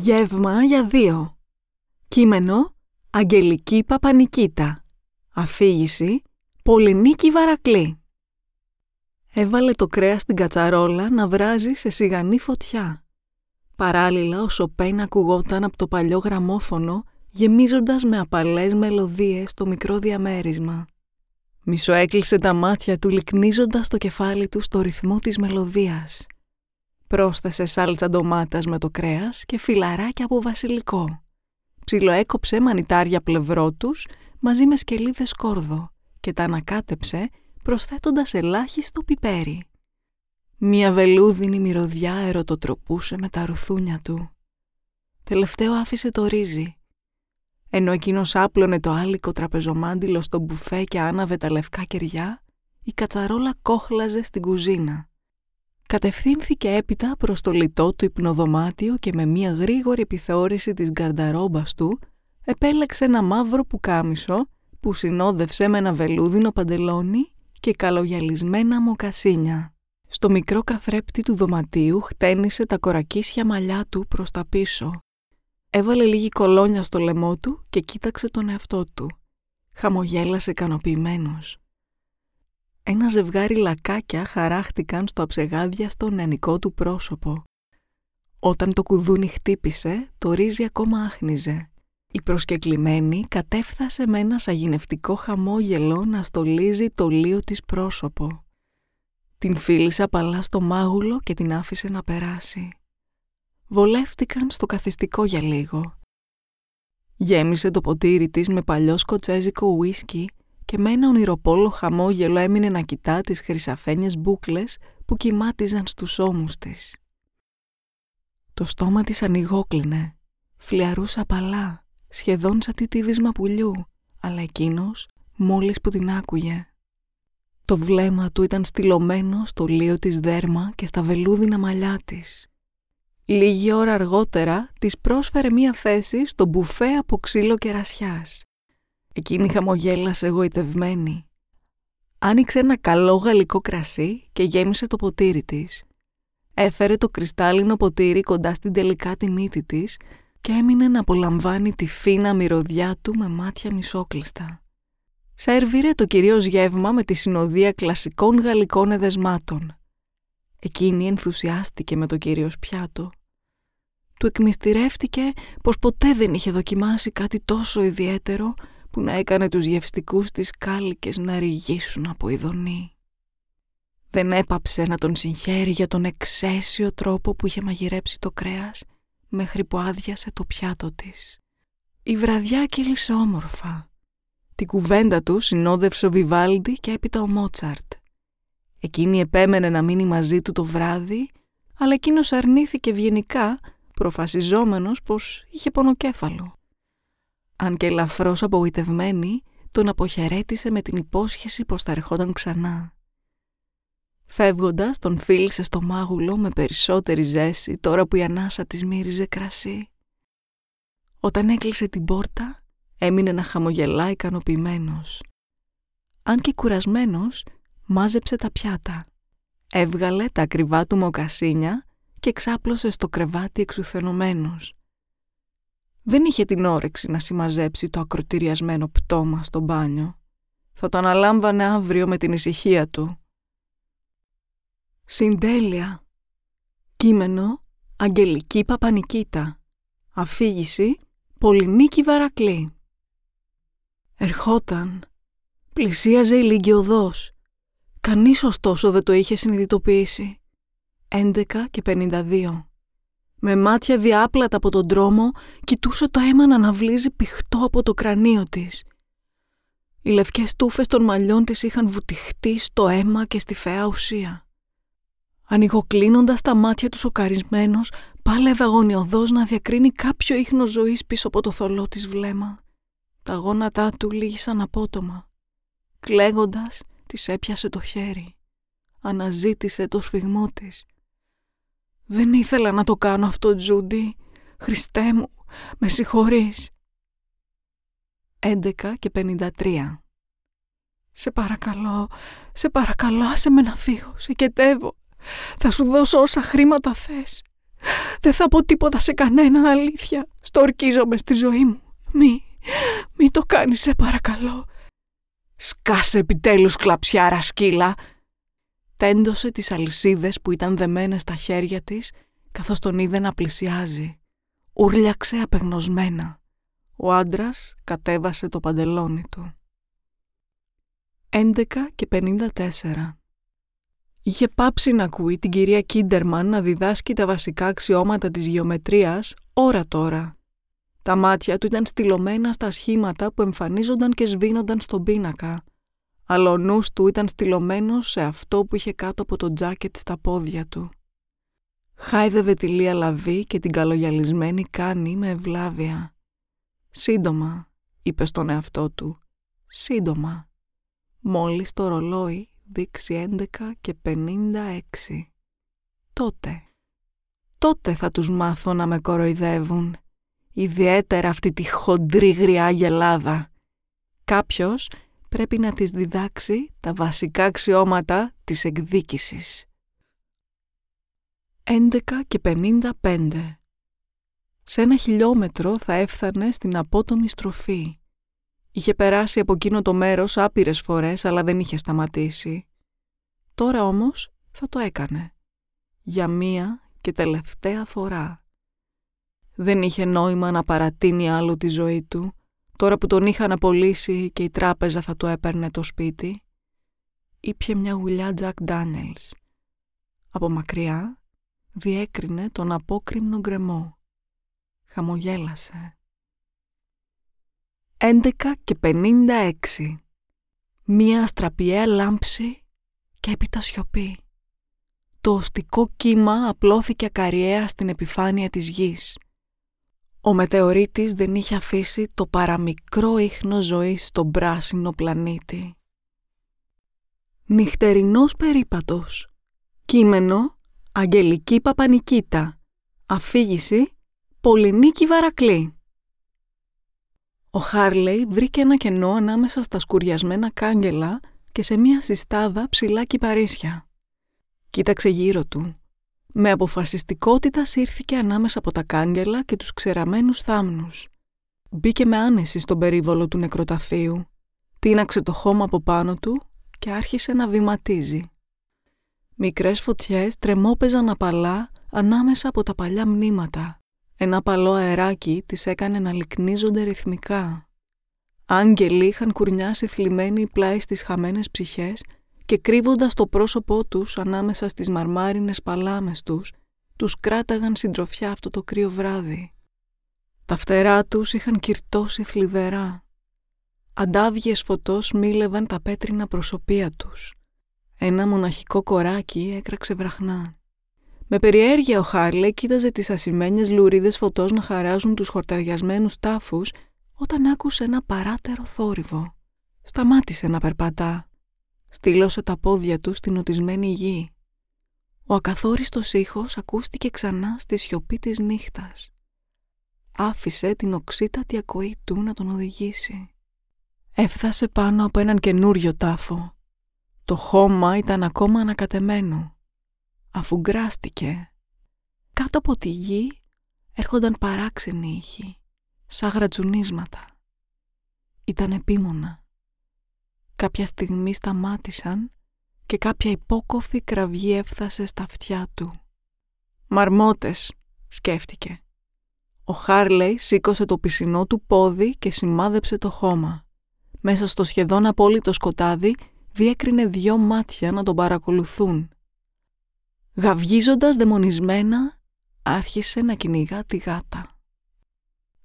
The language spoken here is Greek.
Γεύμα για δύο. Κείμενο Αγγελική Παπανικίτα. Αφήγηση Πολυνίκη Βαρακλή. Έβαλε το κρέας στην κατσαρόλα να βράζει σε σιγανή φωτιά. Παράλληλα ο Σοπέν ακουγόταν από το παλιό γραμμόφωνο γεμίζοντας με απαλές μελωδίες το μικρό διαμέρισμα. Μισοέκλεισε τα μάτια του λυκνίζοντας το κεφάλι του στο ρυθμό της μελωδίας. Πρόσθεσε σάλτσα ντομάτας με το κρέας και φιλαράκια από βασιλικό. Ψιλοέκοψε μανιτάρια πλευρό τους μαζί με σκελίδες κόρδο και τα ανακάτεψε προσθέτοντας ελάχιστο πιπέρι. Μια βελούδινη μυρωδιά ερωτοτροπούσε με τα ρουθούνια του. Τελευταίο άφησε το ρύζι. Ενώ εκείνος άπλωνε το άλικο τραπεζομάντιλο στο μπουφέ και άναβε τα λευκά κεριά, η κατσαρόλα κόχλαζε στην κουζίνα. Κατευθύνθηκε έπειτα προς το λιτό του υπνοδωμάτιο και με μια γρήγορη επιθεώρηση της γκαρνταρόμπας του επέλεξε ένα μαύρο πουκάμισο που συνόδευσε με ένα βελούδινο παντελόνι και καλογιαλισμένα μοκασίνια. Στο μικρό καθρέπτη του δωματίου χτένισε τα κορακίσια μαλλιά του προς τα πίσω. Έβαλε λίγη κολόνια στο λαιμό του και κοίταξε τον εαυτό του. Χαμογέλασε ικανοποιημένος. Ένα ζευγάρι λακάκια χαράχτηκαν στο αψεγάδιαστο νεανικό του πρόσωπο. Όταν το κουδούνι χτύπησε, το ρύζι ακόμα άχνιζε. Η προσκεκλημένη κατέφθασε με ένα σαγηνευτικό χαμόγελο να στολίζει το λίο της πρόσωπο. Την φίλησε απαλά στο μάγουλο και την άφησε να περάσει. Βολεύτηκαν στο καθιστικό για λίγο. Γέμισε το ποτήρι της με παλιό σκοτσέζικο ουίσκι και με ένα ονειροπόλο χαμόγελο έμεινε να κοιτά τις χρυσαφένιες μπούκλες που κοιμάτιζαν στους ώμους της. Το στόμα της ανοιγόκλινε, φλιαρούσα απαλά, σχεδόν σαν τίτιβισμα πουλιού, αλλά εκείνος μόλις που την άκουγε. Το βλέμμα του ήταν στυλωμένο στο λίο της δέρμα και στα βελούδινα μαλλιά της. Λίγη ώρα αργότερα της πρόσφερε μία θέση στο μπουφέ από ξύλο κερασιάς. Εκείνη χαμογέλασε εγωιτευμένη. Άνοιξε ένα καλό γαλλικό κρασί και γέμισε το ποτήρι της. Έφερε το κρυστάλλινο ποτήρι κοντά στην τελικά τη μύτη της και έμεινε να απολαμβάνει τη φίνα μυρωδιά του με μάτια μισόκλειστα. Σέρβιρε το κυρίως γεύμα με τη συνοδεία κλασικών γαλλικών εδεσμάτων. Εκείνη ενθουσιάστηκε με το κυρίως πιάτο. Του εκμυστηρεύτηκε πως ποτέ δεν είχε δοκιμάσει κάτι τόσο ιδιαίτερο που να έκανε τους γευστικούς της κάλικες να ρηγήσουν από ειδονή. Δεν έπαψε να τον συγχαίρει για τον εξαίσιο τρόπο που είχε μαγειρέψει το κρέας μέχρι που άδειασε το πιάτο της. Η βραδιά κύλησε όμορφα. Την κουβέντα του συνόδευσε ο Βιβάλντι και έπειτα ο Μότσαρτ. Εκείνη επέμενε να μείνει μαζί του το βράδυ, αλλά εκείνος αρνήθηκε ευγενικά, προφασιζόμενος πως είχε πονοκέφαλο. Αν και ελαφρώς απογοητευμένη, τον αποχαιρέτησε με την υπόσχεση πως θα ερχόταν ξανά. Φεύγοντας, τον φίλησε στο μάγουλο με περισσότερη ζέση τώρα που η ανάσα της μύριζε κρασί. Όταν έκλεισε την πόρτα, έμεινε να χαμογελά ικανοποιημένος. Αν και κουρασμένος, μάζεψε τα πιάτα. Έβγαλε τα ακριβά του μοκασίνια και ξάπλωσε στο κρεβάτι εξουθενωμένος. Δεν είχε την όρεξη να συμμαζέψει το ακροτηριασμένο πτώμα στο μπάνιο. Θα το αναλάμβανε αύριο με την ησυχία του. Συντέλεια. Κείμενο Αγγελική Παπανικίτα. Αφήγηση Πολυνίκη Βαρακλή. Ερχόταν. Πλησίαζε η ηλικιωδός. Κανείς ωστόσο δεν το είχε συνειδητοποιήσει. 11 και 52. Με μάτια διάπλατα από τον τρόμο, κοιτούσε το αίμα να αναβλύζει πηχτό από το κρανίο της. Οι λευκές τούφες των μαλλιών της είχαν βουτυχτεί στο αίμα και στη φαιά ουσία. Ανοιγοκλίνοντας τα μάτια τους σοκαρισμένος, πάλευε αγωνιωδώς να διακρίνει κάποιο ίχνο ζωής πίσω από το θολό της βλέμμα. Τα γόνατά του λύγησαν απότομα. Κλαίγοντας, της έπιασε το χέρι. Αναζήτησε το σφιγμό της. «Δεν ήθελα να το κάνω αυτό, Τζούντι. Χριστέ μου, με συγχωρείς». 11 και 53 «Σε παρακαλώ, σε παρακαλώ, άσε με να φύγω, σε κετεύω. Θα σου δώσω όσα χρήματα θες. Δεν θα πω τίποτα σε κανέναν αλήθεια. Στορκίζομαι στη ζωή μου. Μη, μη το κάνεις σε παρακαλώ. Σκάσε επιτέλους κλαψιάρα σκύλα. Τέντωσε τις αλυσίδες που ήταν δεμένες στα χέρια της καθώς τον είδε να πλησιάζει. Ούρλιαξε απεγνωσμένα. Ο άντρας κατέβασε το παντελόνι του. 11 και 54 Είχε πάψει να ακούει την κυρία Κίντερμαν να διδάσκει τα βασικά αξιώματα της γεωμετρίας ώρα τώρα. Τα μάτια του ήταν στυλωμένα στα σχήματα που εμφανίζονταν και σβήνονταν στον πίνακα, αλλά ο νους του ήταν στυλωμένος σε αυτό που είχε κάτω από το τζάκετ στα πόδια του. Χάιδευε τη λεία λαβή και την καλογυαλισμένη κάννη με ευλάβεια. «Σύντομα», είπε στον εαυτό του, «σύντομα». Μόλις το ρολόι δείξει 11 και 56. Τότε, τότε θα τους μάθω να με κοροϊδεύουν. Ιδιαίτερα αυτή τη χοντρή γριά γελάδα. Κάποιος πρέπει να της διδάξει τα βασικά αξιώματα της εκδίκησης. 11 και 55 Σε ένα χιλιόμετρο θα έφτανε στην απότομη στροφή. Είχε περάσει από εκείνο το μέρος άπειρες φορές αλλά δεν είχε σταματήσει. Τώρα όμως θα το έκανε. Για μία και τελευταία φορά. Δεν είχε νόημα να παρατείνει άλλο τη ζωή του, τώρα που τον είχαν απολύσει και η τράπεζα θα του έπαιρνε το σπίτι. Ήπια μια γουλιά Τζακ Ντάνιελς. Από μακριά διέκρινε τον απόκριμνο γκρεμό. Χαμογέλασε. 11 και 56. Μία αστραπιαία λάμψη και έπειτα σιωπή. Το οστικό κύμα απλώθηκε ακαριέα στην επιφάνεια της γης. Ο μετεωρίτης δεν είχε αφήσει το παραμικρό ίχνο ζωής στον πράσινο πλανήτη. Νυχτερινός περίπατος. Κείμενο Αγγελική Παπανικίτα. Αφήγηση Πολυνίκη Βαρακλή. Ο Χάρλεϊ βρήκε ένα κενό ανάμεσα στα σκουριασμένα κάγκελα και σε μία συστάδα ψηλά κυπαρίσια. Κοίταξε γύρω του. Με αποφασιστικότητας σύρθηκε ανάμεσα από τα κάγκελα και τους ξεραμένους θάμνους. Μπήκε με άνεση στον περίβολο του νεκροταφείου. Τίναξε το χώμα από πάνω του και άρχισε να βηματίζει. Μικρές φωτιές τρεμόπαιζαν απαλά ανάμεσα από τα παλιά μνήματα. Ένα παλό αεράκι τις έκανε να λυκνίζονται ρυθμικά. Άγγελοι είχαν κουρνιάσει θλιμμένοι πλάι στις χαμένες ψυχές και κρύβοντας το πρόσωπό τους ανάμεσα στις μαρμάρινες παλάμες τους, τους κράταγαν συντροφιά αυτό το κρύο βράδυ. Τα φτερά τους είχαν κυρτώσει θλιβερά. Αντάβιες φωτός μίλευαν τα πέτρινα προσωπία τους. Ένα μοναχικό κοράκι έκραξε βραχνά. Με περιέργεια ο Χάρλε κοίταζε τις ασημένιες λουρίδες φωτός να χαράζουν τους χορταριασμένους τάφους όταν άκουσε ένα παράτερο θόρυβο. Σταμάτησε να περπατά. Στήλωσε τα πόδια του στην οτισμένη γη. Ο ακαθόριστος ήχος ακούστηκε ξανά στη σιωπή της νύχτας. Άφησε την οξύτατη ακοή του να τον οδηγήσει. Έφτασε πάνω από έναν καινούριο τάφο. Το χώμα ήταν ακόμα ανακατεμένο. Αφού γκράστηκε. Κάτω από τη γη έρχονταν παράξενοι ήχοι σαν γρατζουνίσματα. Ήταν επίμονα. Κάποια στιγμή σταμάτησαν και κάποια υπόκοφη κραυγή έφτασε στα αυτιά του. «Μαρμότες», σκέφτηκε. Ο Χάρλεϊ σήκωσε το πισινό του πόδι και σημάδεψε το χώμα. Μέσα στο σχεδόν απόλυτο σκοτάδι διέκρινε δυο μάτια να τον παρακολουθούν. Γαυγίζοντας δαιμονισμένα, άρχισε να κυνηγά τη γάτα.